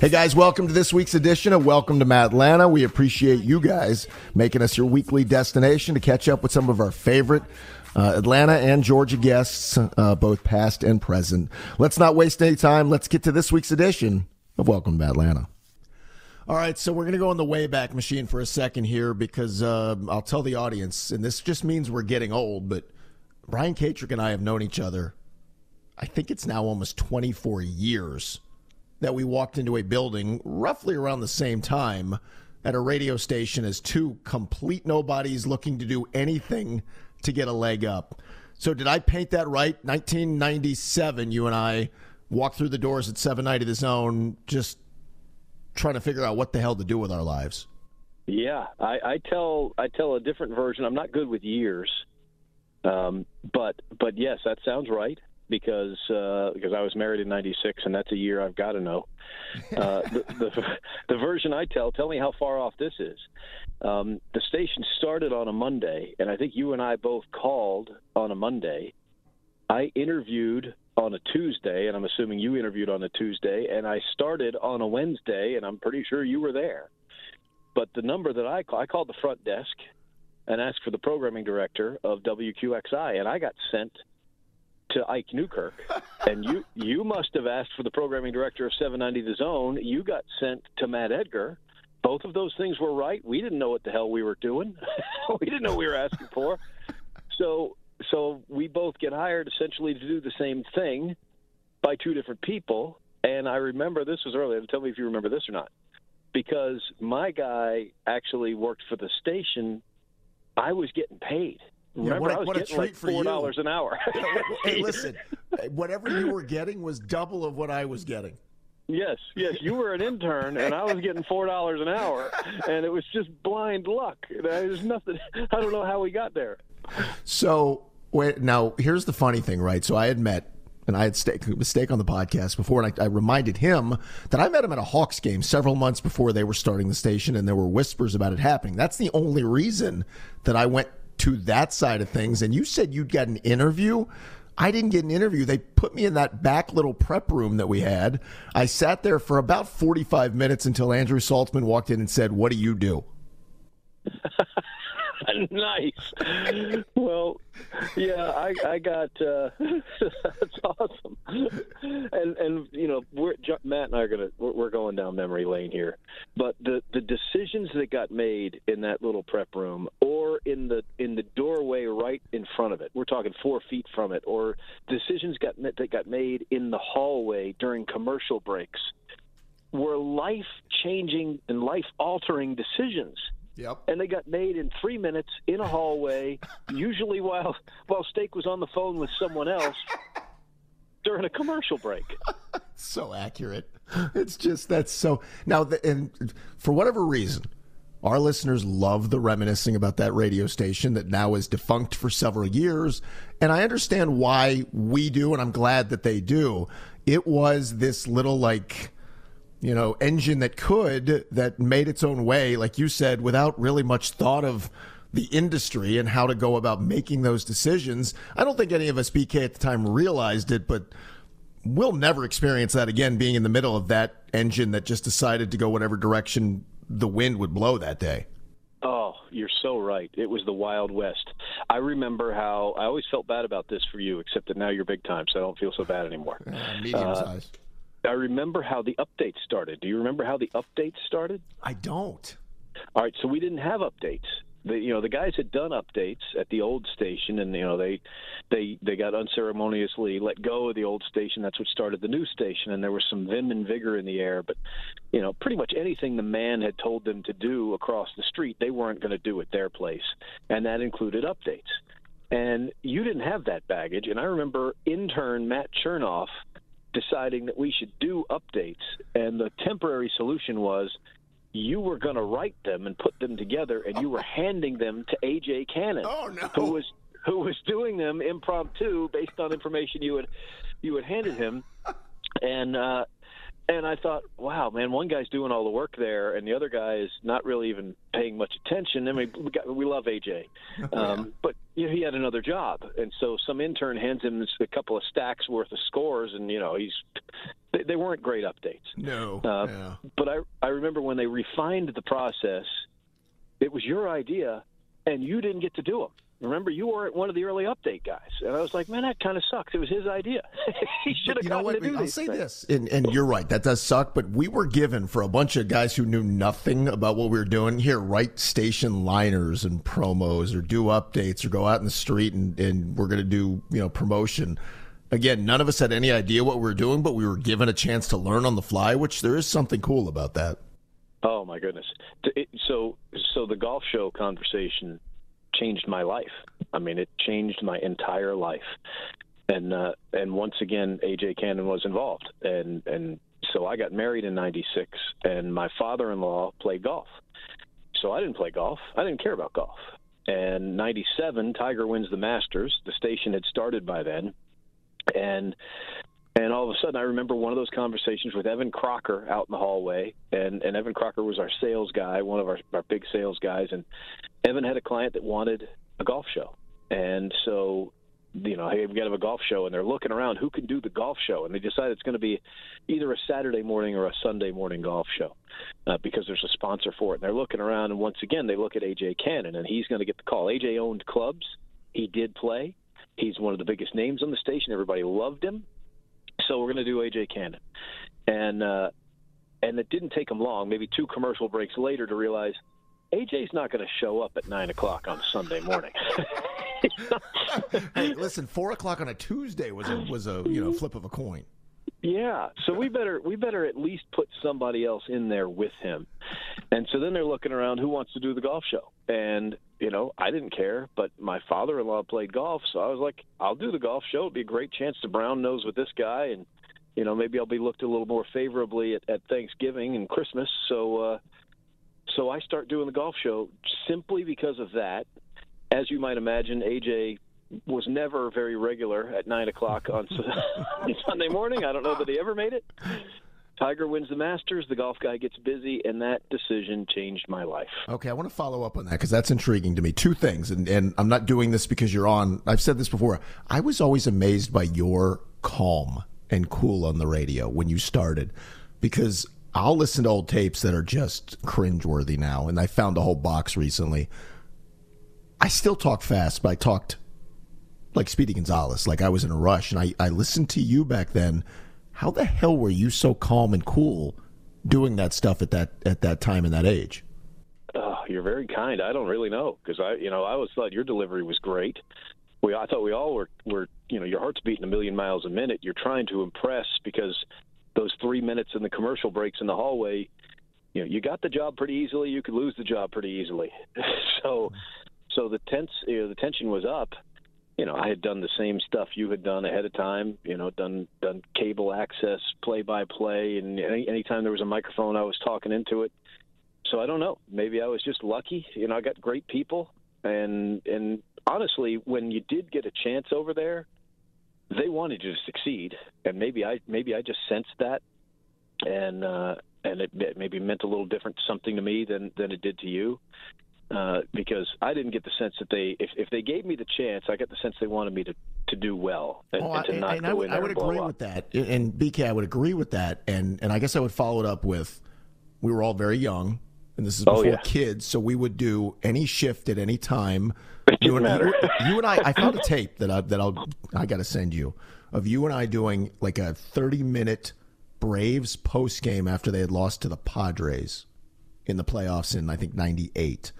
Hey guys, welcome to this week's edition of Welcome to Atlanta. We appreciate you guys making us your weekly destination to catch up with some of our favorite uh, Atlanta and Georgia guests, uh, both past and present. Let's not waste any time. Let's get to this week's edition of Welcome to Atlanta. All right, so we're going to go in the Wayback Machine for a second here because uh, I'll tell the audience, and this just means we're getting old, but Brian Katrek and I have known each other, I think it's now almost 24 years that we walked into a building roughly around the same time at a radio station as two complete nobodies looking to do anything to get a leg up. So, did I paint that right? 1997, you and I walked through the doors at 790 The Zone, just trying to figure out what the hell to do with our lives. Yeah, I, I tell I tell a different version. I'm not good with years, um, but but yes, that sounds right because uh, because I was married in '96, and that's a year I've got to know. Uh, the, the, the version I tell, tell me how far off this is. Um, the station started on a Monday, and I think you and I both called on a Monday. I interviewed on a Tuesday, and I'm assuming you interviewed on a Tuesday, and I started on a Wednesday, and I'm pretty sure you were there. But the number that I call, I called the front desk and asked for the programming director of WQXI, and I got sent to Ike Newkirk, and you you must have asked for the programming director of 790 The Zone. You got sent to Matt Edgar. Both of those things were right. We didn't know what the hell we were doing. we didn't know what we were asking for. So so we both get hired essentially to do the same thing by two different people. And I remember this was earlier. Tell me if you remember this or not. Because my guy actually worked for the station. I was getting paid. Yeah, what, was what a treat like for four dollars you. an hour. hey, listen, whatever you were getting was double of what I was getting. Yes, yes, you were an intern, and I was getting four dollars an hour, and it was just blind luck. There's nothing. I don't know how we got there. So wait, now here's the funny thing, right? So I had met. And I had Steak, mistake on the podcast before, and I, I reminded him that I met him at a Hawks game several months before they were starting the station, and there were whispers about it happening. That's the only reason that I went to that side of things. And you said you'd get an interview. I didn't get an interview. They put me in that back little prep room that we had. I sat there for about 45 minutes until Andrew Saltzman walked in and said, What do you do? nice. Well, yeah, I, I got uh, that's awesome. And and you know, we're Matt and I are gonna we're, we're going down memory lane here, but the the decisions that got made in that little prep room, or in the in the doorway right in front of it, we're talking four feet from it, or decisions got that got made in the hallway during commercial breaks, were life changing and life altering decisions Yep. And they got made in three minutes in a hallway, usually while while Steak was on the phone with someone else during a commercial break. so accurate. It's just that's so now. The, and for whatever reason, our listeners love the reminiscing about that radio station that now is defunct for several years, and I understand why we do, and I'm glad that they do. It was this little like you know, engine that could, that made its own way, like you said, without really much thought of the industry and how to go about making those decisions. I don't think any of us, BK, at the time realized it, but we'll never experience that again, being in the middle of that engine that just decided to go whatever direction the wind would blow that day. Oh, you're so right. It was the Wild West. I remember how I always felt bad about this for you, except that now you're big time, so I don't feel so bad anymore. Uh, medium uh, size. I remember how the updates started. Do you remember how the updates started? I don't. All right, so we didn't have updates. the you know the guys had done updates at the old station, and you know they they they got unceremoniously let go of the old station. That's what started the new station, and there was some vim and vigor in the air. But you know, pretty much anything the man had told them to do across the street, they weren't going to do at their place, and that included updates. And you didn't have that baggage. And I remember intern Matt Chernoff deciding that we should do updates, and the temporary solution was you were going to write them and put them together, and you were handing them to AJ Cannon, oh, no. who was who was doing them impromptu based on information you had you had handed him, and uh, and I thought, wow, man, one guy's doing all the work there, and the other guy is not really even paying much attention. I mean, we, got, we love AJ, um, yeah. but you know, he had another job, and so some intern hands him a couple of stacks worth of scores, and you know, he's they, they weren't great updates. No, uh, yeah. but I I remember when they refined the process, it was your idea, and you didn't get to do them. Remember, you weren't one of the early update guys, and I was like, "Man, that kind of sucks." It was his idea. he should have. You know what? I'll say things. this, and, and you're right. That does suck. But we were given for a bunch of guys who knew nothing about what we were doing here, write station liners and promos, or do updates, or go out in the street and, and we're going to do you know promotion. Again, none of us had any idea what we were doing, but we were given a chance to learn on the fly, which there is something cool about that. Oh my goodness! So, so the golf show conversation changed my life. I mean, it changed my entire life. And uh, and once again, AJ Cannon was involved, and and so I got married in '96, and my father-in-law played golf. So I didn't play golf. I didn't care about golf. And '97, Tiger wins the Masters. The station had started by then, and and all of a sudden, I remember one of those conversations with Evan Crocker out in the hallway, and and Evan Crocker was our sales guy, one of our our big sales guys, and Evan had a client that wanted a golf show, and so you know, hey, we got to have a golf show, and they're looking around who can do the golf show, and they decide it's going to be either a Saturday morning or a Sunday morning golf show uh, because there's a sponsor for it. And they're looking around, and once again, they look at AJ Cannon, and he's going to get the call. AJ owned clubs, he did play. He's one of the biggest names on the station. Everybody loved him so we're going to do AJ Cannon, and uh, and it didn't take him long, maybe two commercial breaks later, to realize AJ's not going to show up at nine o'clock on Sunday morning. hey, listen, four o'clock on a Tuesday was a was a you know flip of a coin. Yeah, so we better we better at least put somebody else in there with him. And so then they're looking around who wants to do the golf show. And you know, I didn't care, but my father-in-law played golf, so I was like, I'll do the golf show. It'd be a great chance to brown nose with this guy and you know, maybe I'll be looked a little more favorably at, at Thanksgiving and Christmas. So uh so I start doing the golf show simply because of that. As you might imagine, AJ was never very regular at nine o'clock on Sunday morning. I don't know that he ever made it. Tiger wins the Masters. The golf guy gets busy, and that decision changed my life. Okay, I want to follow up on that because that's intriguing to me. Two things, and, and I'm not doing this because you're on. I've said this before. I was always amazed by your calm and cool on the radio when you started because I'll listen to old tapes that are just cringeworthy now, and I found a whole box recently. I still talk fast, but I talked like Speedy Gonzalez, like I was in a rush. And I, I listened to you back then. How the hell were you so calm and cool doing that stuff at that at that time and that age? Oh, you're very kind. I don't really know because I, you know, I always thought your delivery was great. We, I thought we all were, were, you know, your heart's beating a million miles a minute. You're trying to impress because those three minutes in the commercial breaks in the hallway, you know, you got the job pretty easily. You could lose the job pretty easily. so, so the tense, you know, the tension was up you know, I had done the same stuff you had done ahead of time. You know, done done cable access, play by play, and any anytime there was a microphone, I was talking into it. So I don't know. Maybe I was just lucky. You know, I got great people, and and honestly, when you did get a chance over there, they wanted you to succeed, and maybe I maybe I just sensed that, and uh, and it, it maybe meant a little different something to me than than it did to you. Uh, because I didn't get the sense that they, if, if they gave me the chance, I got the sense they wanted me to, to do well and, oh, and to not and go I, in I would agree with that. And BK, I would agree with that. And and I guess I would follow it up with, we were all very young, and this is oh, before oh, yeah. kids, so we would do any shift at any time. You and, you, you and I, I found a tape that I that I'll I got to send you of you and I doing like a thirty minute Braves post game after they had lost to the Padres in the playoffs in I think '98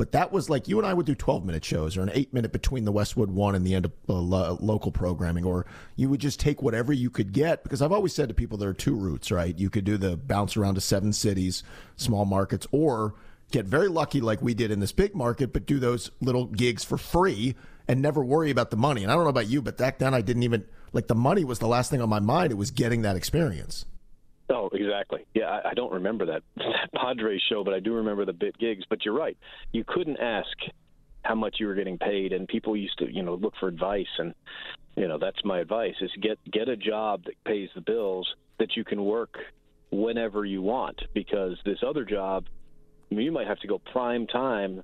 But that was like you and I would do 12 minute shows or an eight minute between the Westwood one and the end of uh, lo- local programming, or you would just take whatever you could get. Because I've always said to people, there are two routes, right? You could do the bounce around to seven cities, small markets, or get very lucky like we did in this big market, but do those little gigs for free and never worry about the money. And I don't know about you, but back then I didn't even like the money was the last thing on my mind. It was getting that experience. Oh, exactly. Yeah, I, I don't remember that, that Padres show, but I do remember the bit gigs. But you're right. You couldn't ask how much you were getting paid, and people used to, you know, look for advice. And you know, that's my advice: is get get a job that pays the bills that you can work whenever you want. Because this other job, you might have to go prime time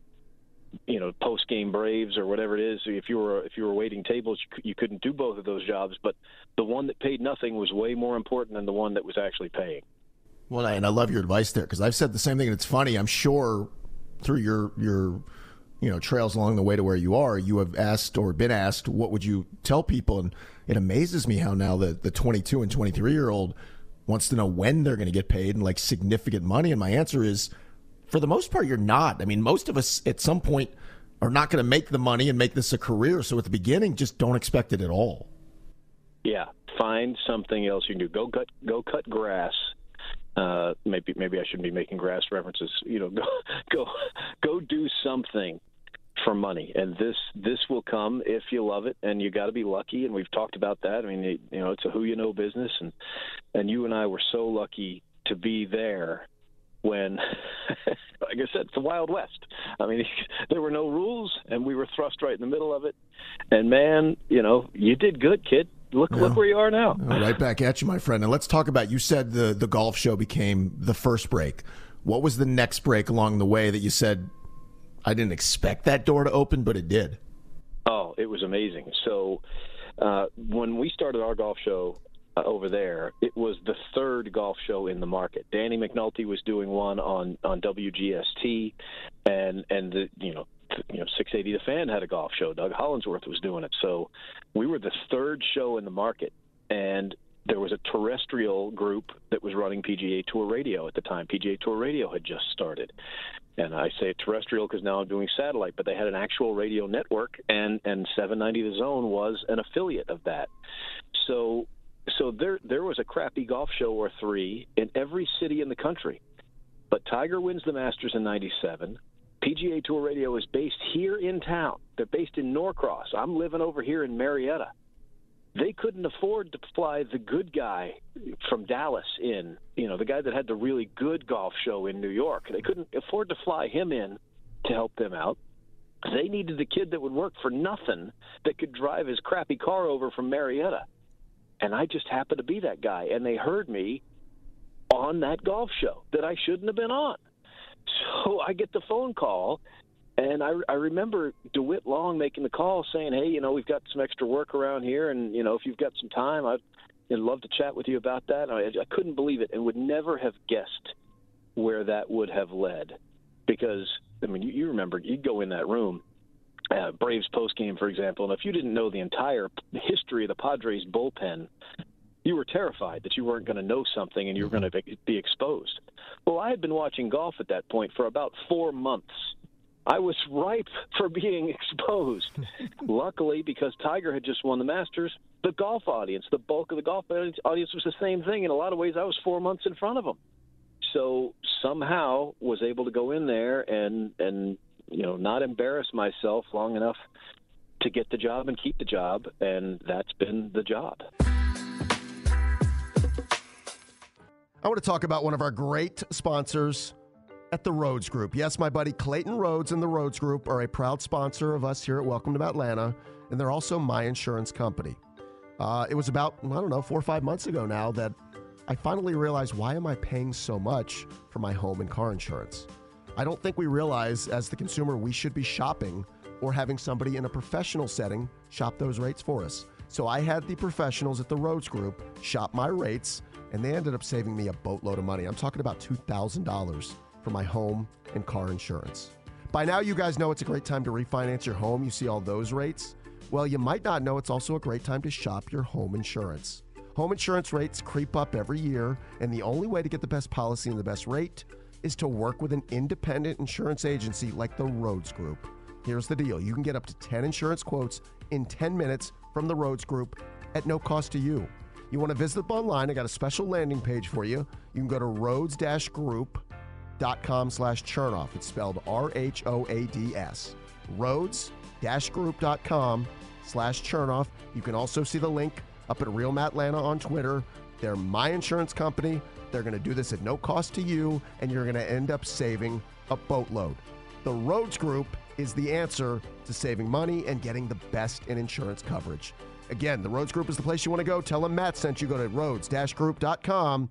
you know post game Braves or whatever it is. If you were if you were waiting tables, you couldn't do both of those jobs. But the one that paid nothing was way more important than the one that was actually paying. Well, and I love your advice there because I've said the same thing, and it's funny. I'm sure through your your you know trails along the way to where you are, you have asked or been asked, what would you tell people? And it amazes me how now the the 22 and 23 year old wants to know when they're going to get paid and like significant money. And my answer is for the most part, you're not. I mean, most of us at some point are not going to make the money and make this a career. So at the beginning, just don't expect it at all. Yeah, find something else you can do. Go cut go cut grass. Uh, maybe maybe I shouldn't be making grass references. You know, go go go do something for money, and this this will come if you love it, and you got to be lucky. And we've talked about that. I mean, you know, it's a who you know business, and and you and I were so lucky to be there when, like I said, it's the Wild West. I mean, there were no rules, and we were thrust right in the middle of it. And man, you know, you did good, kid. Look, look where you are now. Right back at you, my friend. And let's talk about. You said the the golf show became the first break. What was the next break along the way that you said I didn't expect that door to open, but it did? Oh, it was amazing. So uh, when we started our golf show, uh, over there. It was the third golf show in the market. Danny McNulty was doing one on on WGST, and and the you know you know 680 the fan had a golf show. Doug Hollingsworth was doing it. So we were the third show in the market, and there was a terrestrial group that was running PGA Tour Radio at the time. PGA Tour Radio had just started. And I say terrestrial because now I'm doing satellite, but they had an actual radio network, and and 790 The Zone was an affiliate of that. So so there there was a crappy golf show or three in every city in the country. But Tiger wins the Masters in 97. PGA Tour Radio is based here in town. They're based in Norcross. I'm living over here in Marietta. They couldn't afford to fly the good guy from Dallas in, you know, the guy that had the really good golf show in New York. They couldn't afford to fly him in to help them out. They needed the kid that would work for nothing that could drive his crappy car over from Marietta and I just happened to be that guy. And they heard me on that golf show that I shouldn't have been on. So I get the phone call, and I, I remember DeWitt Long making the call saying, "Hey, you know, we've got some extra work around here, and you know, if you've got some time, I'd, love to chat with you about that." I, I couldn't believe it, and would never have guessed where that would have led, because I mean, you, you remember you'd go in that room uh, Braves postgame, for example, and if you didn't know the entire history of the Padres bullpen, you were terrified that you weren't going to know something and you were going to be exposed. Well, I had been watching golf at that point for about four months. I was ripe for being exposed. Luckily, because Tiger had just won the Masters, the golf audience, the bulk of the golf audience was the same thing. In a lot of ways, I was four months in front of them. So somehow was able to go in there and and you know, not embarrass myself long enough to get the job and keep the job, and that's been the job. I want to talk about one of our great sponsors at the Rhoads Group. Yes, my buddy Clayton Rhoads and the Rhoads Group are a proud sponsor of us here at Welcome to Atlanta, and they're also my insurance company. Uh, it was about, I don't know, four or five months ago now that I finally realized why am I paying so much for my home and car insurance? I don't think we realize as the consumer we should be shopping or having somebody in a professional setting shop those rates for us. So I had the professionals at the Rhoads Group shop my rates, and they ended up saving me a boatload of money. I'm talking about $2,000 for my home and car insurance. By now, you guys know it's a great time to refinance your home. You see all those rates. Well, you might not know it's also a great time to shop your home insurance. Home insurance rates creep up every year, and the only way to get the best policy and the best rate is to work with an independent insurance agency like the Rhoads Group. Here's the deal you can get up to 10 insurance quotes in 10 minutes from the Rhoads Group at no cost to you. You want to visit them online, I got a special landing page for you. You can go to rhoads-group.com slash chernoff. It's spelled R-H-O-A-D-S. Rhoads-group.com slash chernoff. You can also see the link up at Real Matt on Twitter. They're my insurance company. They're going to do this at no cost to you, and you're going to end up saving a boatload. The Rhoads Group is the answer to saving money and getting the best in insurance coverage. Again, the Rhoads Group is the place you want to go. Tell them Matt sent you. Go to rhoads-group.com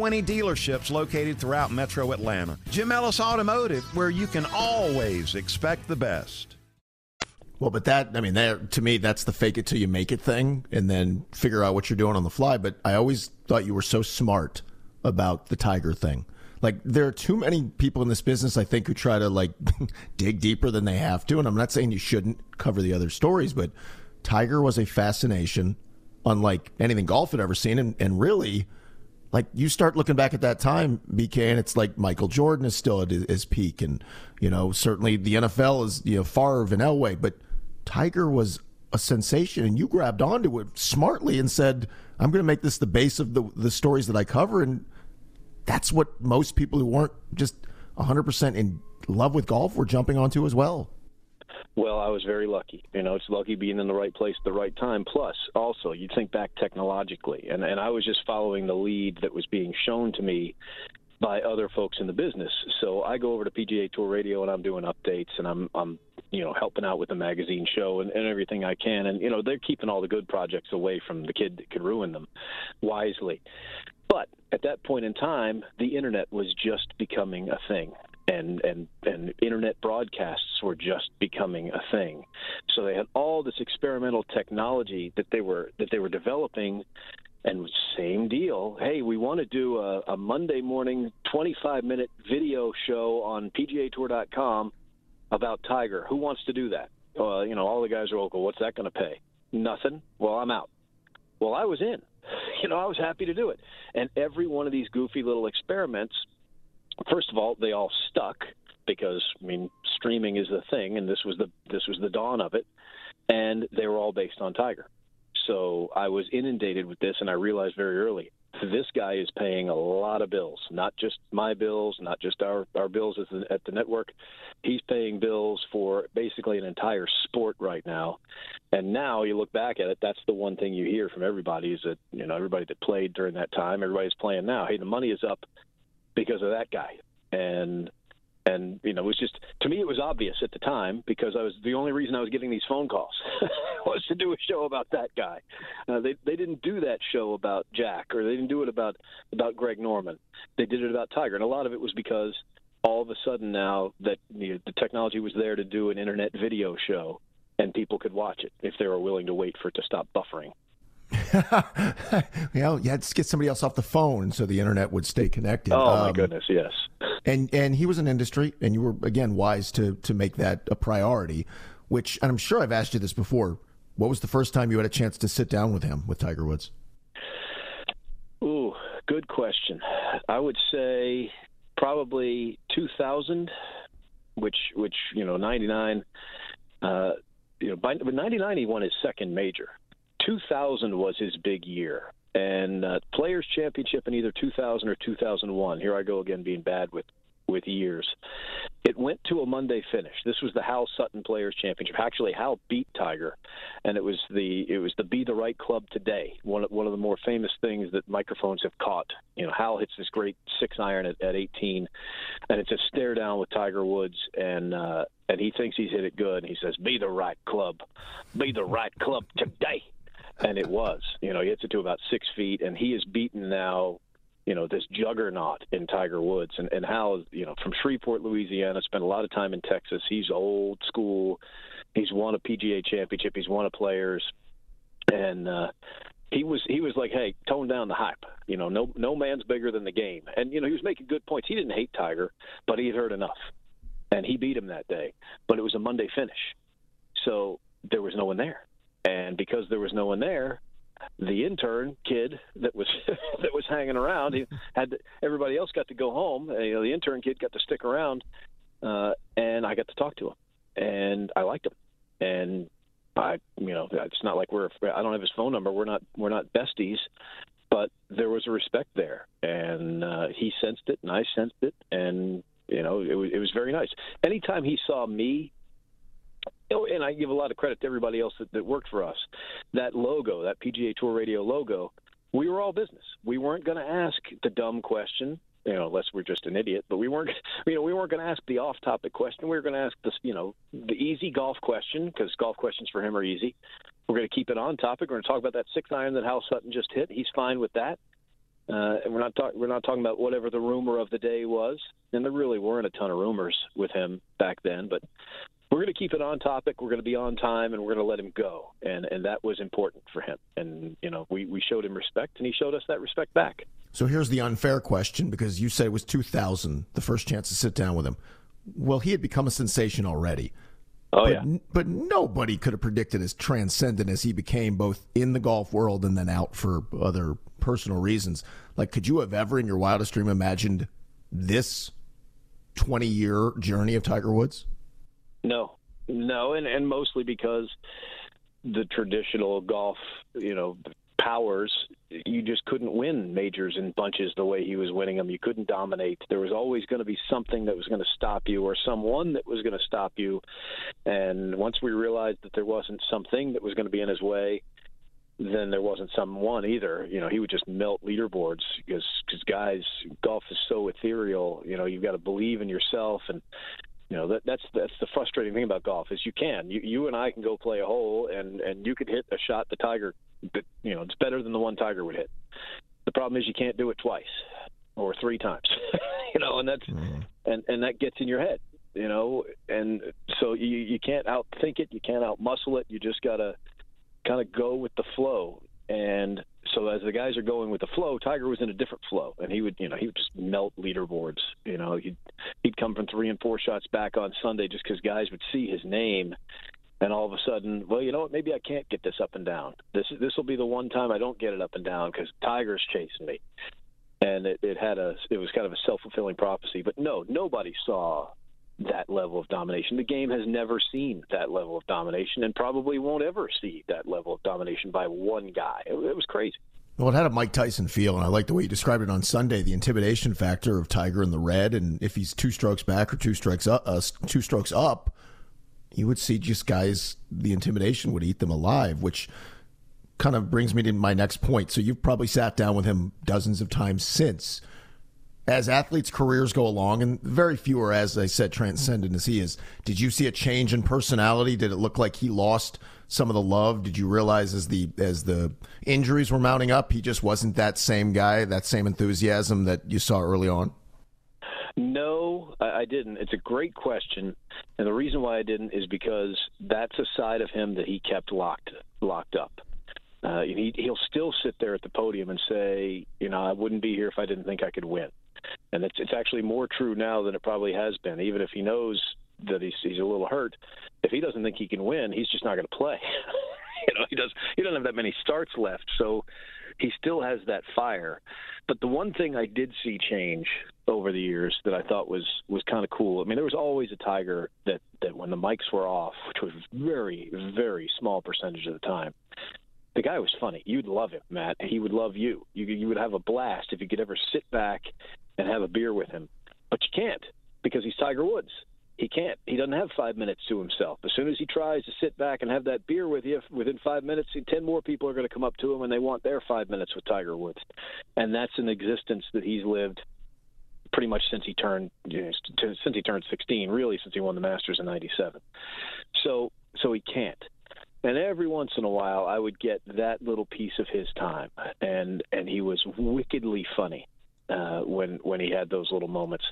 dealerships located throughout metro Atlanta. Jim Ellis Automotive, where you can always expect the best. Well, but that, I mean, that, to me, that's the fake it till you make it thing and then figure out what you're doing on the fly. But I always thought you were so smart about the Tiger thing. Like, there are too many people in this business, I think, who try to, like, dig deeper than they have to. And I'm not saying you shouldn't cover the other stories, but Tiger was a fascination unlike anything golf had ever seen. And, and really, like you start looking back at that time, BK, and it's like Michael Jordan is still at his peak, and you know certainly the NFL is you know Favre and Elway, but Tiger was a sensation, and you grabbed onto it smartly and said, "I'm going to make this the base of the the stories that I cover," and that's what most people who weren't just 100 percent in love with golf were jumping onto as well. Well, I was very lucky. You know, it's lucky being in the right place at the right time. Plus, also, you think back technologically, and and I was just following the lead that was being shown to me by other folks in the business. So I go over to PGA Tour Radio and I'm doing updates and I'm I'm you know helping out with the magazine show and, and everything I can. And you know they're keeping all the good projects away from the kid that could ruin them, wisely. But at that point in time, the internet was just becoming a thing and and and internet broadcasts were just becoming a thing. So they had all this experimental technology that they were that they were developing and same deal. Hey, we want to do a, a Monday morning 25 minute video show on PGAtour.com about Tiger. Who wants to do that? Uh, you know, all the guys are local. What's that going to pay? Nothing. Well, I'm out. Well, I was in. You know, I was happy to do it. And every one of these goofy little experiments first of all, they all stuck because I mean streaming is the thing, and this was the this was the dawn of it, and they were all based on Tiger. So I was inundated with this, and I realized very early this guy is paying a lot of bills, not just my bills, not just our our bills at the, at the network. He's paying bills for basically an entire sport right now. And now you look back at it, that's the one thing you hear from everybody is that you know everybody that played during that time, everybody's playing now. Hey, the money is up because of that guy. And and you know, it was just to me it was obvious at the time because I was the only reason I was getting these phone calls was to do a show about that guy. Uh, they they didn't do that show about Jack or they didn't do it about about Greg Norman. They did it about Tiger, and a lot of it was because all of a sudden now that you know, the technology was there to do an internet video show and people could watch it if they were willing to wait for it to stop buffering. you know, you had to get somebody else off the phone so the internet would stay connected. Oh um, my goodness, yes. And and he was an industry, and you were again wise to to make that a priority. which and I'm sure I've asked you this before. What was the first time you had a chance to sit down with him with Tiger Woods? Ooh, good question. I would say probably 2000, which which you know 99. Uh, you know, by 99 he won his second major. 2000 was his big year, and uh, Players Championship in either 2000 or 2001. Here I go again, being bad with with years. It went to a Monday finish. This was the Hal Sutton Players Championship. Actually, Hal beat Tiger, and it was the it was the Be the Right Club today. One of, one of the more famous things that microphones have caught. You know, Hal hits this great six iron at, at 18, and it's a stare down with Tiger Woods, and uh, and he thinks he's hit it good. And he says, "Be the right club, be the right club today." And it was. You know, he hits it to about six feet, and he is beaten now you know this juggernaut in Tiger Woods and and Hal you know from Shreveport, Louisiana, spent a lot of time in Texas. He's old school. He's won a PGA championship. He's won a Players, and uh, he was he was like, hey, tone down the hype. You know, no no man's bigger than the game. And you know he was making good points. He didn't hate Tiger, but he had heard enough, and he beat him that day. But it was a Monday finish, so there was no one there. And because there was no one there, the intern kid that was that was hanging around. He had everybody else got to go home. And, you know, the intern kid got to stick around, uh, and I got to talk to him, and I liked him, and I, you know, it's not like we're. I don't have his phone number. We're not. We're not besties, but there was a respect there, and uh, he sensed it, and I sensed it, and you know, it was it was very nice. Anytime he saw me and I give a lot of credit to everybody else that, that worked for us. That logo, that PGA Tour Radio logo, we were all business. We weren't going to ask the dumb question, you know, unless we're just an idiot. But we weren't, you know, we weren't going to ask the off-topic question. We were going to ask the, you know, the easy golf question because golf questions for him are easy. We're going to keep it on topic. We're going to talk about that six iron that Hal Sutton just hit. He's fine with that. Uh, and we're not talking. We're not talking about whatever the rumor of the day was, and there really weren't a ton of rumors with him back then. But we're going to keep it on topic. We're going to be on time, and we're going to let him go. And and that was important for him. And you know, we we showed him respect, and he showed us that respect back. So here's the unfair question, because you said it was 2000, the first chance to sit down with him. Well, he had become a sensation already. Oh but, yeah. But nobody could have predicted as transcendent as he became, both in the golf world and then out for other personal reasons. Like, could you have ever, in your wildest dream, imagined this 20 year journey of Tiger Woods? No, no, and and mostly because the traditional golf, you know, powers, you just couldn't win majors in bunches the way he was winning them. You couldn't dominate. There was always going to be something that was going to stop you, or someone that was going to stop you. And once we realized that there wasn't something that was going to be in his way, then there wasn't someone either. You know, he would just melt leaderboards because because guys, golf is so ethereal. You know, you've got to believe in yourself and you know that that's that's the frustrating thing about golf is you can you you and I can go play a hole and and you could hit a shot the Tiger that you know it's better than the one Tiger would hit. The problem is you can't do it twice or three times, you know, and that's mm. and and that gets in your head, you know, and so you you can't outthink it, you can't outmuscle it, you just gotta kind of go with the flow and so as the guys are going with the flow, Tiger was in a different flow, and he would, you know, he would just melt leaderboards. You know, he'd he'd come from three and four shots back on Sunday just because guys would see his name, and all of a sudden, well, you know what? Maybe I can't get this up and down. This this will be the one time I don't get it up and down because Tiger's chasing me, and it, it had a it was kind of a self fulfilling prophecy. But no, nobody saw that level of domination. The game has never seen that level of domination and probably won't ever see that level of domination by one guy. It, it was crazy. Well, it had a Mike Tyson feel, and I like the way you described it on Sunday. The intimidation factor of Tiger in the red, and if he's two strokes back or two strokes up, uh, two strokes up, you would see just guys. The intimidation would eat them alive, which kind of brings me to my next point. So you've probably sat down with him dozens of times since as athletes' careers go along, and very few are, as I said, transcendent as he is, did you see a change in personality? Did it look like he lost some of the love? Did you realize as the as the injuries were mounting up, he just wasn't that same guy, that same enthusiasm that you saw early on? No, I didn't. It's a great question, and the reason why I didn't is because that's a side of him that he kept locked locked up. Uh, he, he'll still sit there at the podium and say, you know, I wouldn't be here if I didn't think I could win and it's it's actually more true now than it probably has been. Even if he knows that he's he's a little hurt. If he doesn't think he can win, he's just not going to play. you know, he does he doesn't have that many starts left, so he still has that fire. But the one thing I did see change over the years that I thought was was kind of cool. I mean, there was always a Tiger that that when the mics were off, which was very very small percentage of the time, the guy was funny. You'd love him, Matt. He would love you. You you would have a blast if you could ever sit back and have a beer with him. But you can't because he's Tiger Woods. He can't. He doesn't have five minutes to himself. As soon as he tries to sit back and have that beer with you, within five minutes, ten more people are going to come up to him and they want their five minutes with Tiger Woods, and that's an existence that he's lived pretty much since he turned you know, since he turned 16, really since he won the Masters in '97. So so he can't. And every once in a while, I would get that little piece of his time, and and he was wickedly funny uh, when when he had those little moments.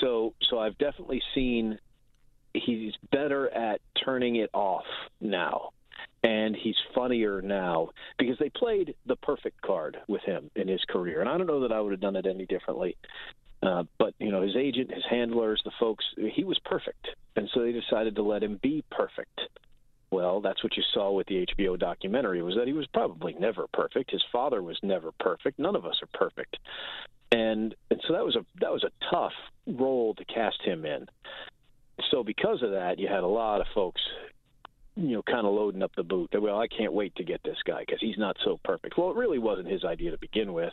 So so I've definitely seen he's better at turning it off now and he's funnier now because they played the perfect card with him in his career. And I don't know that I would have done it any differently. Uh, but you know, his agent, his handlers, the folks, he was perfect, and so they decided to let him be perfect. Well, that's what you saw with the HBO documentary was that he was probably never perfect. His father was never perfect. None of us are perfect, and and so that was a that was a tough role to cast him in. So because of that, you had a lot of folks you know, kind of loading up the boot. Well, I can't wait to get this guy because he's not so perfect. Well, it really wasn't his idea to begin with,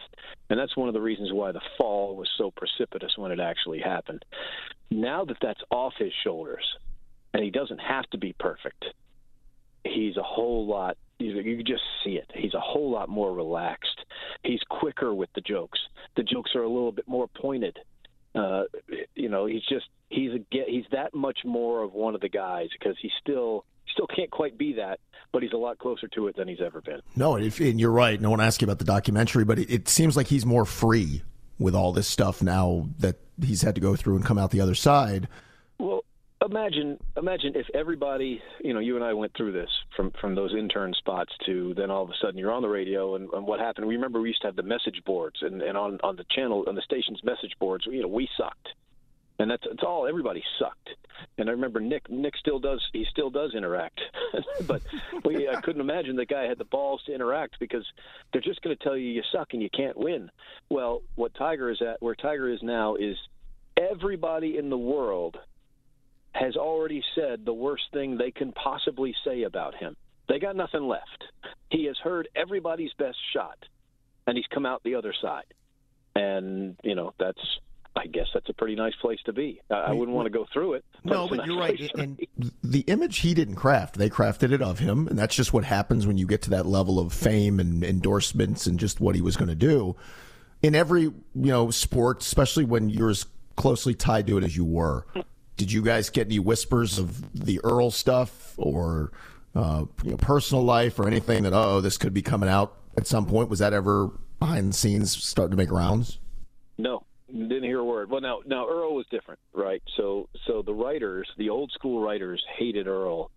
and that's one of the reasons why the fall was so precipitous when it actually happened. Now that that's off his shoulders, and he doesn't have to be perfect, he's a whole lot. You can just see it. He's a whole lot more relaxed. He's quicker with the jokes. The jokes are a little bit more pointed. Uh, you know, he's just he's a he's that much more of one of the guys because he's still still can't quite be that, but he's a lot closer to it than he's ever been. No, and you're right. No one asked you about the documentary, but it, it seems like he's more free with all this stuff now that he's had to go through and come out the other side. Well, imagine imagine if everybody you know you and I went through this from from those intern spots to then all of a sudden you're on the radio and, and what happened we remember we used to have the message boards and, and on on the channel on the station's message boards you know we sucked and that's it's all everybody sucked. And I remember Nick Nick still does he still does interact, but we, I couldn't imagine the guy had the balls to interact because they're just going to tell you you suck and you can't win. Well, what Tiger is at where Tiger is now is everybody in the world has already said the worst thing they can possibly say about him. They got nothing left. He has heard everybody's best shot, and he's come out the other side. And you know that's I guess that's a pretty nice place to be. I, I wouldn't want to go through it. But no, but nice you're right. And the image he didn't craft; they crafted it of him, and that's just what happens when you get to that level of fame and endorsements and just what he was going to do. In every you know sport, especially when you're as closely tied to it as you were, did you guys get any whispers of the Earl stuff or uh, you know, personal life or anything that oh this could be coming out at some point? Was that ever behind the scenes starting to make rounds? No, didn't hear a word. Well, now now Earl was different, right? So so the writers, the old school writers, hated Earl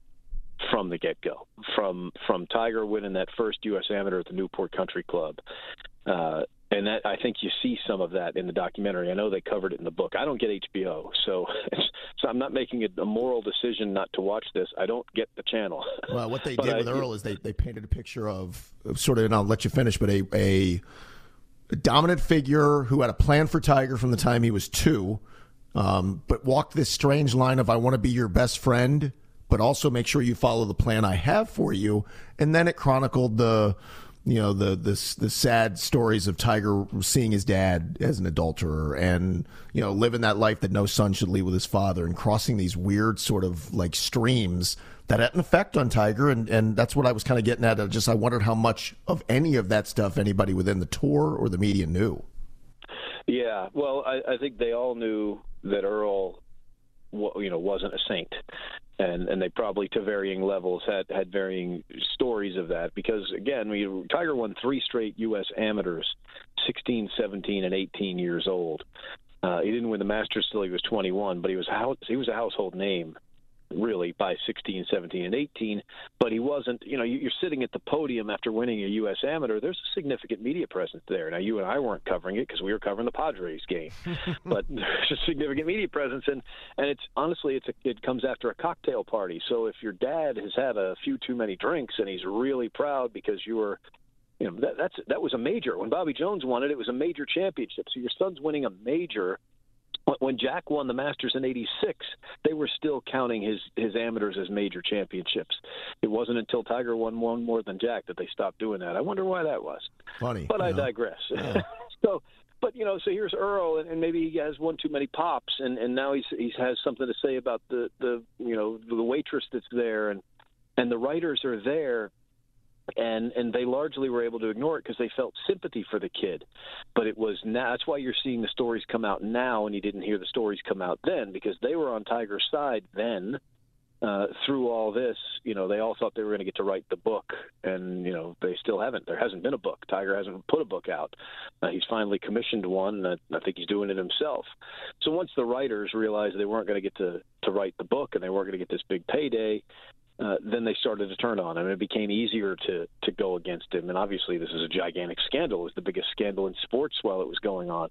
from the get go. From from Tiger winning that first U.S. Amateur at the Newport Country Club, uh, and that I think you see some of that in the documentary. I know they covered it in the book. I don't get HBO, so so I'm not making a moral decision not to watch this. I don't get the channel. Well, what they did with I, Earl is they they painted a picture of, sort of, and I'll let you finish, but a a a dominant figure who had a plan for Tiger from the time he was two, um, but walked this strange line of I want to be your best friend, but also make sure you follow the plan I have for you. And then it chronicled the you know the the the sad stories of Tiger seeing his dad as an adulterer and you know living that life that no son should lead with his father and crossing these weird sort of like streams that had an effect on Tiger and and that's what I was kind of getting at. I just I wondered how much of any of that stuff anybody within the tour or the media knew. Yeah, well, I, I think they all knew that Earl, you know, wasn't a saint, and and they probably to varying levels had had varying stories of that because again we Tiger won three straight U.S. amateurs 16 17 and 18 years old uh, he didn't win the Masters till he was 21 but he was house, he was a household name really by 16, 17, and 18. But he wasn't. You know, you're sitting at the podium after winning a U.S. Amateur. There's a significant media presence there. Now, you and I weren't covering it because we were covering the Padres game, but there's a significant media presence, and and it's honestly, it's a, it comes after a cocktail party. So if your dad has had a few too many drinks and he's really proud because you were you know that that's that was a major when Bobby Jones won it it was a major championship so your son's winning a major when Jack won the Masters in '86, they were still counting his his amateurs as major championships. It wasn't until Tiger won one more than Jack that they stopped doing that. I wonder why that was. Funny, but I know. digress. Yeah. so, but you know, so here's Earl, and, and maybe he has one too many pops, and and now he's he has something to say about the the you know the waitress that's there, and and the writers are there and and they largely were able to ignore it because they felt sympathy for the kid but it was now that's why you're seeing the stories come out now and you didn't hear the stories come out then because they were on tiger's side then uh, through all this, you know, they all thought they were going to get to write the book, and you know, they still haven't. There hasn't been a book. Tiger hasn't put a book out. Uh, he's finally commissioned one, I, I think he's doing it himself. So once the writers realized they weren't going to get to to write the book, and they weren't going to get this big payday, uh, then they started to turn on him. It became easier to to go against him. And obviously, this is a gigantic scandal. It was the biggest scandal in sports while it was going on.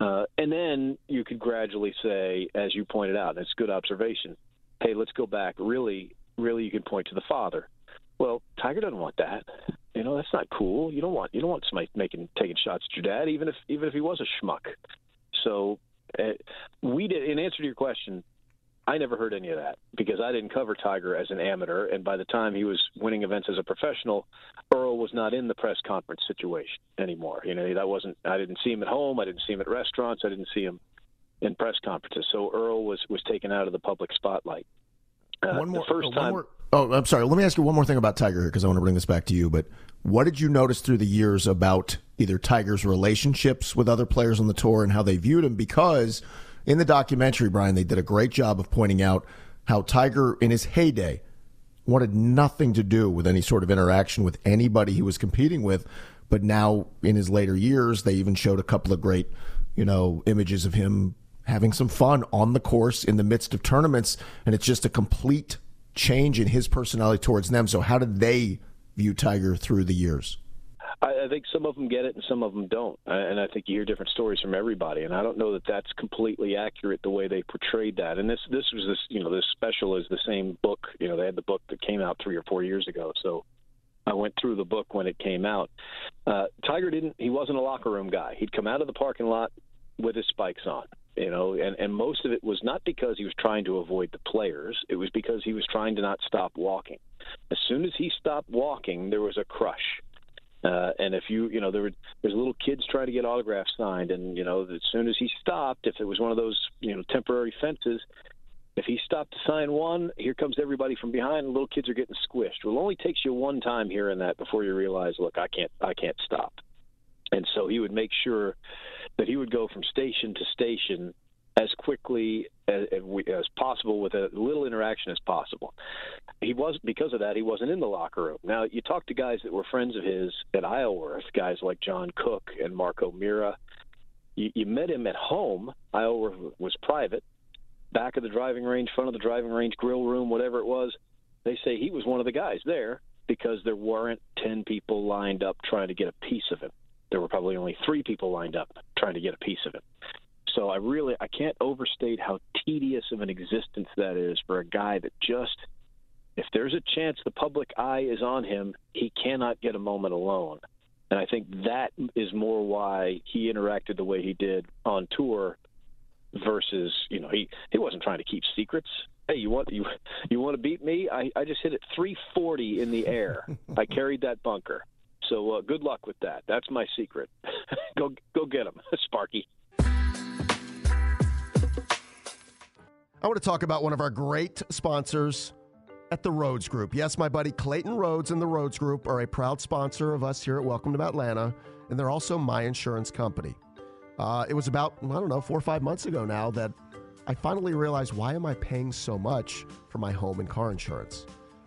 Uh, and then you could gradually say, as you pointed out, it's good observation. Hey, let's go back. Really, really, you can point to the father. Well, Tiger doesn't want that. You know, that's not cool. You don't want you don't want somebody making taking shots at your dad, even if even if he was a schmuck. So uh, we did. In answer to your question, I never heard any of that because I didn't cover Tiger as an amateur, and by the time he was winning events as a professional, Earl was not in the press conference situation anymore. You know, that wasn't. I didn't see him at home. I didn't see him at restaurants. I didn't see him in press conferences. So Earl was was taken out of the public spotlight. Uh, one more. first time. More, oh, I'm sorry. Let me ask you one more thing about Tiger here because I want to bring this back to you. But what did you notice through the years about either Tiger's relationships with other players on the tour and how they viewed him? Because in the documentary, Brian, they did a great job of pointing out how Tiger, in his heyday, wanted nothing to do with any sort of interaction with anybody he was competing with. But now, in his later years, they even showed a couple of great, you know, images of him having some fun on the course in the midst of tournaments. And it's just a complete change in his personality towards them. So, how did they view Tiger through the years? I, I think some of them get it and some of them don't, and I think you hear different stories from everybody. And I don't know that that's completely accurate the way they portrayed that. And this this was this you know this special is the same book. You know they had the book that came out three or four years ago, so I went through the book when it came out. Uh, Tiger didn't. He wasn't a locker room guy. He'd come out of the parking lot with his spikes on. You know, and and most of it was not because he was trying to avoid the players. It was because he was trying to not stop walking. As soon as he stopped walking, there was a crush uh, and if you, you know, there were there's little kids trying to get autographs signed, and you know, as soon as he stopped, if it was one of those, you know, temporary fences, if he stopped to sign one, here comes everybody from behind, and little kids are getting squished. Well, it only takes you one time here and that before you realize, look, I can't, I can't stop. And so he would make sure that he would go from station to station as quickly as, as possible with as little interaction as possible. He was because of that he wasn't in the locker room. Now you talk to guys that were friends of his at Isleworth, guys like John Cook and Mark O'Meara. You, you met him at home. Isleworth was private, back of the driving range, front of the driving range, grill room, whatever it was. They say he was one of the guys there because there weren't ten people lined up trying to get a piece of him. There were probably only three people lined up trying to get a piece of him. So I really I can't overstate how tedious of an existence that is for a guy that just if there's a chance the public eye is on him, he cannot get a moment alone. And I think that is more why he interacted the way he did on tour versus, you know, he, he wasn't trying to keep secrets. Hey, you want you you want to beat me? I, I just hit it 340 in the air. I carried that bunker. So uh, good luck with that. That's my secret. go go get him, Sparky. I want to talk about one of our great sponsors at the Rhoads Group. Yes, my buddy Clayton Rhoads and the Rhoads Group are a proud sponsor of us here at Welcome to Atlanta, and they're also my insurance company. Uh, it was about, I don't know, four or five months ago now that I finally realized why am I paying so much for my home and car insurance?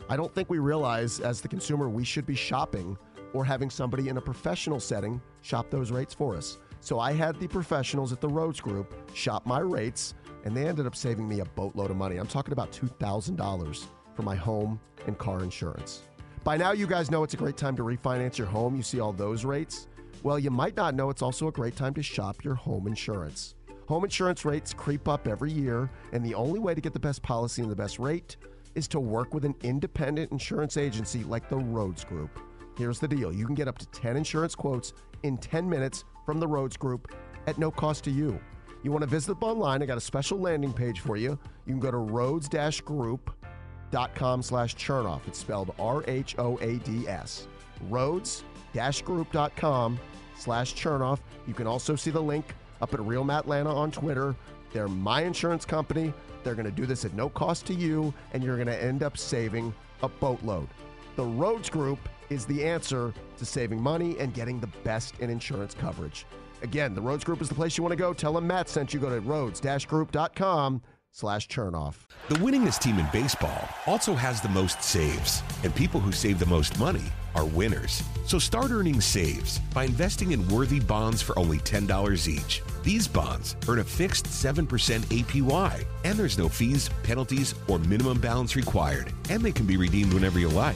I don't think we realize as the consumer we should be shopping or having somebody in a professional setting shop those rates for us. So I had the professionals at the Rhoads Group shop my rates and they ended up saving me a boatload of money. I'm talking about $2,000 for my home and car insurance. By now, you guys know it's a great time to refinance your home. You see all those rates. Well, you might not know it's also a great time to shop your home insurance. Home insurance rates creep up every year, and the only way to get the best policy and the best rate is to work with an independent insurance agency like the Rhoads Group. Here's the deal you can get up to 10 insurance quotes in 10 minutes from the Rhoads Group at no cost to you. You want to visit them online? I got a special landing page for you. You can go to rhoads-group.com slash chernoff. It's spelled R-H-O-A-D-S. Rhoads-group.com slash chernoff. You can also see the link up at Real Matt Lana on Twitter. They're my insurance company. They're going to do this at no cost to you, and you're going to end up saving a boatload. The Rhoads Group is the answer to saving money and getting the best in insurance coverage. Again, the Rhoads Group is the place you want to go. Tell them Matt sent you. Go to rhoads-group.com slash chernoff. The winningest team in baseball also has the most saves, and people who save the most money are winners. So start earning saves by investing in worthy bonds for only $10 each. These bonds earn a fixed 7% APY, and there's no fees, penalties, or minimum balance required, and they can be redeemed whenever you like.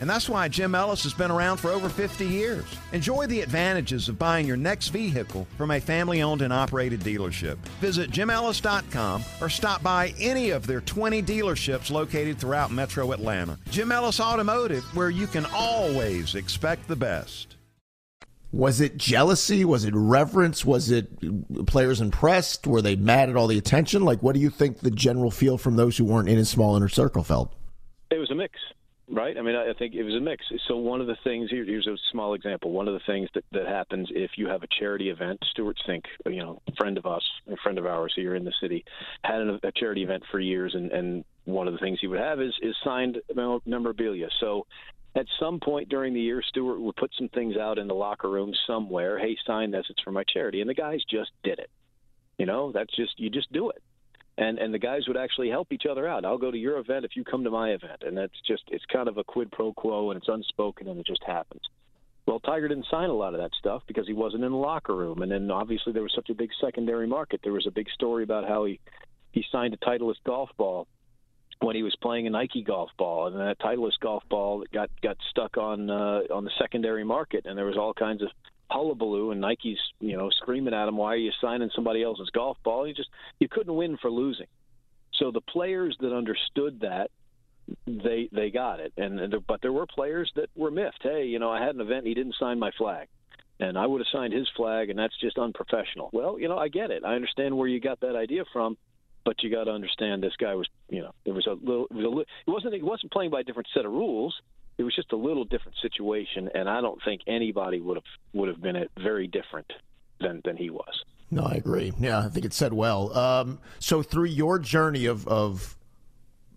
And that's why Jim Ellis has been around for over 50 years. Enjoy the advantages of buying your next vehicle from a family owned and operated dealership. Visit jimellis.com or stop by any of their 20 dealerships located throughout metro Atlanta. Jim Ellis Automotive, where you can always expect the best. Was it jealousy? Was it reverence? Was it players impressed? Were they mad at all the attention? Like, what do you think the general feel from those who weren't in his small inner circle felt? It was a mix right? I mean, I think it was a mix. So one of the things here, here's a small example. One of the things that, that happens if you have a charity event, Stewart Cink, you know, friend of us, a friend of ours here in the city, had a, a charity event for years, and, and one of the things he would have is is signed memorabilia. So at some point during the year, Stewart would put some things out in the locker room somewhere. Hey, sign this; it's for my charity, and the guys just did it. You know, that's just you just do it and and the guys would actually help each other out. I'll go to your event if you come to my event, and that's just it's kind of a quid pro quo, and it's unspoken, and it just happens. Well, Tiger didn't sign a lot of that stuff because he wasn't in the locker room, and then obviously there was such a big secondary market. There was a big story about how he he signed a Titleist golf ball when he was playing a Nike golf ball, and that Titleist golf ball got got stuck on uh, on the secondary market, and there was all kinds of hullabaloo and Nike's, you know, screaming at him, "Why are you signing somebody else's golf ball?" You just you couldn't win for losing. So the players that understood that they they got it, and, but there were players that were miffed. Hey, you know, I had an event, he didn't sign my flag, and I would have signed his flag, and that's just unprofessional. Well, you know, I get it. I understand where you got that idea from, but you got to understand this guy was, you know, it was a little, it was a, it wasn't he wasn't playing by a different set of rules it was just a little different situation, and I don't think anybody would have would have been very different than than he was. No, I agree. Yeah, I think it said well. Um, so through your journey of of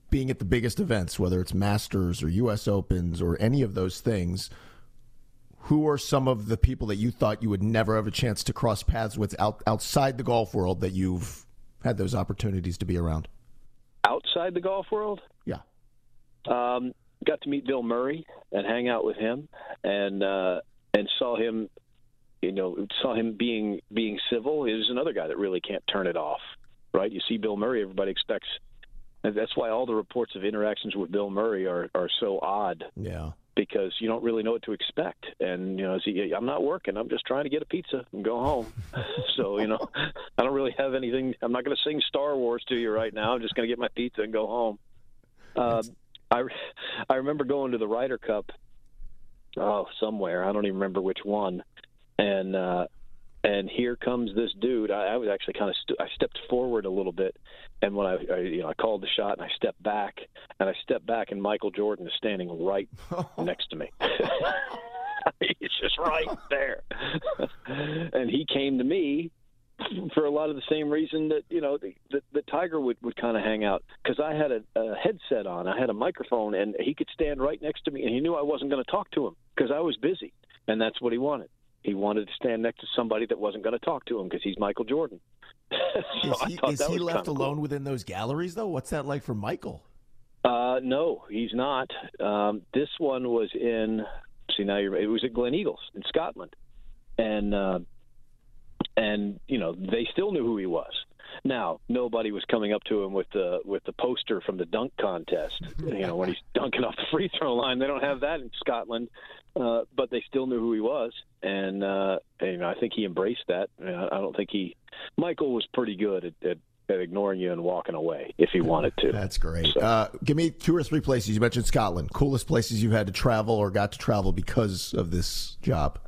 being at the biggest events, whether it's Masters or U.S. Opens or any of those things, who are some of the people that you thought you would never have a chance to cross paths with out, outside the golf world that you've had those opportunities to be around? Outside the golf world? Yeah. Um, got to meet Bill Murray and hang out with him, and uh, and saw him, you know, saw him being being civil. He's another guy that really can't turn it off, right? You see Bill Murray, everybody expects. And that's why all the reports of interactions with Bill Murray are are so odd. Yeah. Because you don't really know what to expect, and you know, he, I'm not working. I'm just trying to get a pizza and go home. so you know, I don't really have anything. I'm not going to sing Star Wars to you right now. I'm just going to get my pizza and go home. Uh, I I remember going to the Ryder Cup. Oh, somewhere I don't even remember which one, and uh, and here comes this dude. I, I was actually kind of st- I stepped forward a little bit, and when I, I you know I called the shot and I stepped back and I stepped back and Michael Jordan is standing right next to me. He's just right there, and he came to me for a lot of the same reason that you know the, the, the Tiger would would kind of hang out because I had a, a headset on, I had a microphone, and he could stand right next to me, and he knew I wasn't going to talk to him because I was busy, and that's what he wanted. He wanted to stand next to somebody that wasn't going to talk to him because he's Michael Jordan. so is he, is he left alone cool. within those galleries, though? What's that like for Michael? Uh, no, he's not. Um, this one was in. See now, you're, it was at Gleneagles in Scotland, and uh, and you know they still knew who he was. Now nobody was coming up to him with the with the poster from the dunk contest. You know when he's dunking off the free throw line, they don't have that in Scotland, uh, but they still knew who he was, and, uh, and you know I think he embraced that. I don't think he. Michael was pretty good at, at at ignoring you and walking away if he wanted to. That's great. So. Uh, give me two or three places. You mentioned Scotland. Coolest places you've had to travel or got to travel because of this job.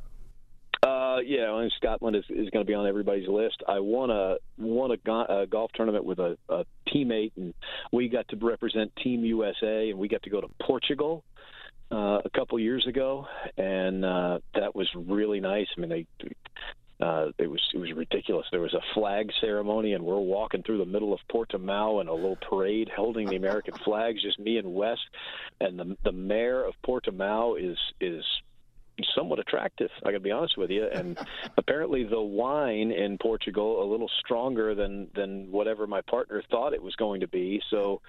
Uh, yeah, I mean, Scotland is, is going to be on everybody's list. I won a won a, go- a golf tournament with a, a teammate, and we got to represent Team USA, and we got to go to Portugal uh, a couple years ago, and uh, that was really nice. I mean, they uh, it was it was ridiculous. There was a flag ceremony, and we're walking through the middle of Portimao in a little parade, holding the American flags, just me and Wes. And the the mayor of Portimao is is somewhat attractive. I got to be honest with you. And apparently, the wine in Portugal a little stronger than than whatever my partner thought it was going to be. So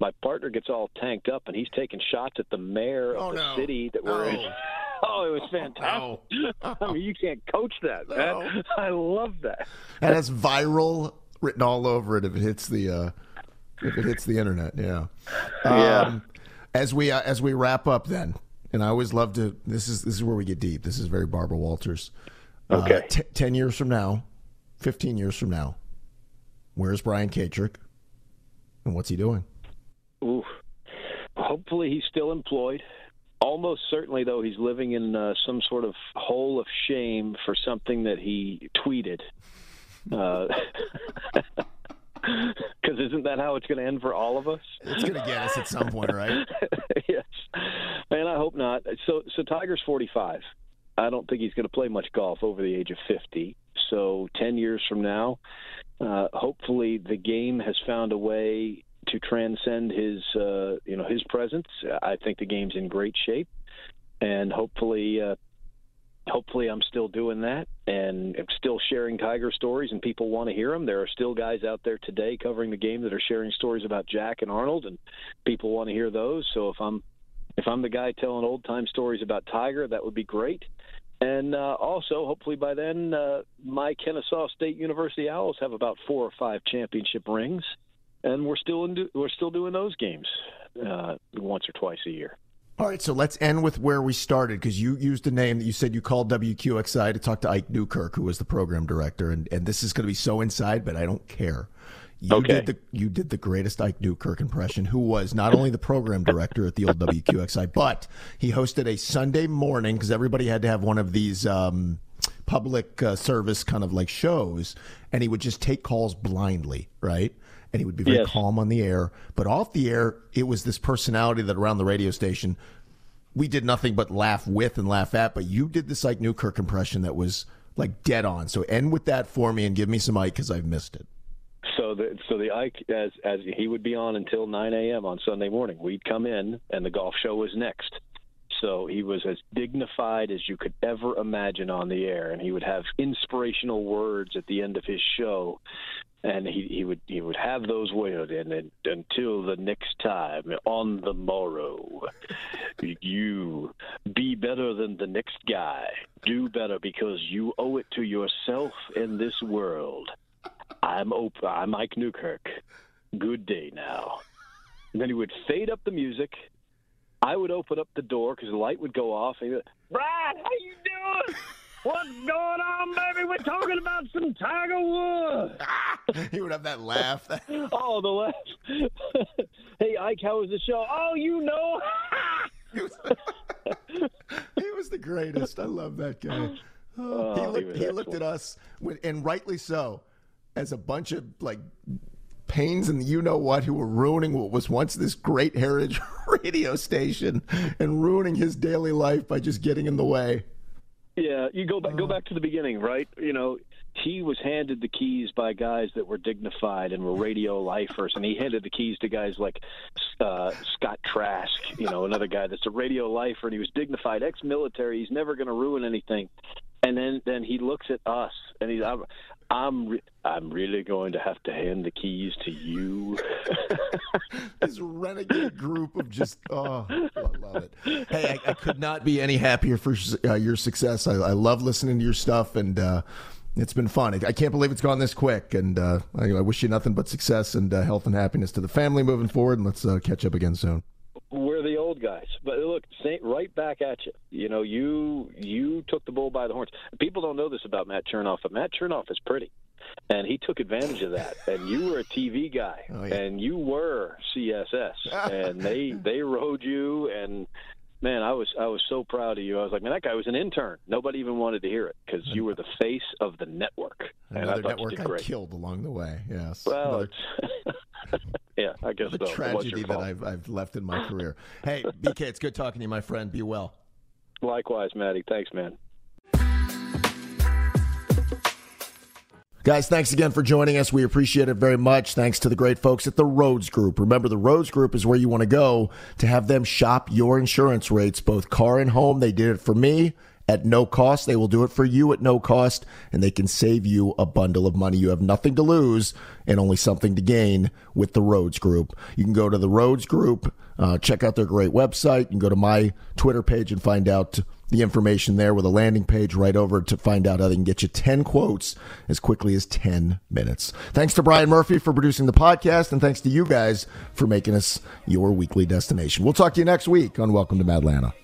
my partner gets all tanked up, and he's taking shots at the mayor oh, of the no. city that we're oh. in. Oh, it was fantastic. Oh. I mean, you can't coach that, man. I love that. And it's viral, written all over it if it hits the uh, if it hits the internet. Yeah. Yeah. Um, as we uh, as we wrap up, then and I always love to. This is this is where we get deep. This is very Barbara Walters. Okay. Uh, t- Ten years from now, fifteen years from now, where's Brian Katrek, and what's he doing? Ooh. Hopefully, he's still employed. Almost certainly, though, he's living in uh, some sort of hole of shame for something that he tweeted. Because isn't that how it's going to end for all of us? It's going to get us at some point, right? yes, and I hope not. So, so Tiger's forty-five. I don't think he's going to play much golf over the age of fifty. So, ten years from now, uh, hopefully, the game has found a way to transcend his, uh, you know, his presence. I think the game's in great shape, and hopefully, uh, hopefully, I'm still doing that, and I'm still sharing Tiger stories, and people want to hear them. There are still guys out there today covering the game that are sharing stories about Jack and Arnold, and people want to hear those. So if I'm if I'm the guy telling old time stories about Tiger, that would be great. And uh, also, hopefully by then, uh, my Kennesaw State University Owls have about four or five championship rings, and we're still in, do- we're still doing those games uh, once or twice a year. All right, so let's end with where we started because you used a name that you said you called WQXI to talk to Ike Newkirk, who was the program director, and, and this is going to be so inside, but I don't care. You okay. did the you did the greatest Ike Newkirk impression, who was not only the program director at the old WQXI, but he hosted a Sunday morning because everybody had to have one of these um, public uh, service kind of like shows, and he would just take calls blindly, right? And he would be very Yes. calm on the air, but off the air, it was this personality that around the radio station we did nothing but laugh with and laugh at. But you did this Ike Newkirk impression that was like dead on. So end with that for me and give me some Ike because I've missed it. So the so the Ike as as he would be on until 9 a.m. on Sunday morning. We'd come in and the golf show was next. So he was as dignified as you could ever imagine on the air, and he would have inspirational words at the end of his show, and he, he would he would have those words, and then until the next time on the morrow, you be better than the next guy, do better because you owe it to yourself in this world. I'm Oprah. I'm Mike Newkirk. Good day now. And then he would fade up the music. I would open up the door because the light would go off. And go, Brian, how you doing? What's going on, baby? We're talking about some Tiger Woods. he would have that laugh. oh, the laugh. hey, Ike, how was the show? Oh, you know. he, was, he was the greatest. I love that guy. Oh, he looked, he, he looked at us, and rightly so, as a bunch of like pains and you know what who were ruining what was once this great heritage radio station and ruining his daily life by just getting in the way. Yeah, you go back go back to the beginning, right? You know, he was handed the keys by guys that were dignified and were radio lifers, and he handed the keys to guys like uh, Scott Trask, you know, another guy that's a radio lifer, and he was dignified, ex-military. He's never going to ruin anything. And then then he looks at us, and he's I'm I'm, re- I'm really going to have to hand the keys to you. this renegade group of just oh, I love it. Hey, I, I could not be any happier for uh, your success. I, I, love listening to your stuff, and uh, it's been fun. I can't believe it's gone this quick, and uh, I, I, wish you nothing but success and uh, health and happiness to the family moving forward. And let's uh, catch up again soon we're the old guys. But look, right back at you. You know, you you took the bull by the horns. People don't know this about Matt Chernoff, but Matt Chernoff is pretty, and he took advantage of that. And you were a TV guy, oh, yeah. and you were CSS, and they they rode you and. Man, I was I was so proud of you. I was like, man, that guy was an intern. Nobody even wanted to hear it because you were the face of the network. Another network I killed along the way. Yes. Well, yeah, I guess the so. tragedy that I've, I've left in my career. hey, BK, it's good talking to you, my friend. Be well. Likewise, Maddie. Thanks, man. Guys, thanks again for joining us. We appreciate it very much. Thanks to the great folks at the Rhoads Group. Remember, the Rhoads Group is where you want to go to have them shop your insurance rates, both car and home. They did it for me at no cost. They will do it for you at no cost, and they can save you a bundle of money. You have nothing to lose and only something to gain with the Rhoads Group. You can go to the Rhoads Group, uh, check out their great website. You can go to my Twitter page and find out the information there with a landing page right over to find out how they can get you 10 quotes as quickly as 10 minutes. Thanks to Brian Murphy for producing the podcast, and thanks to you guys for making us your weekly destination. We'll talk to you next week on Welcome to Madlana.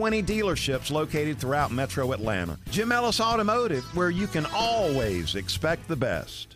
20 dealerships located throughout metro Atlanta. Jim Ellis Automotive, where you can always expect the best.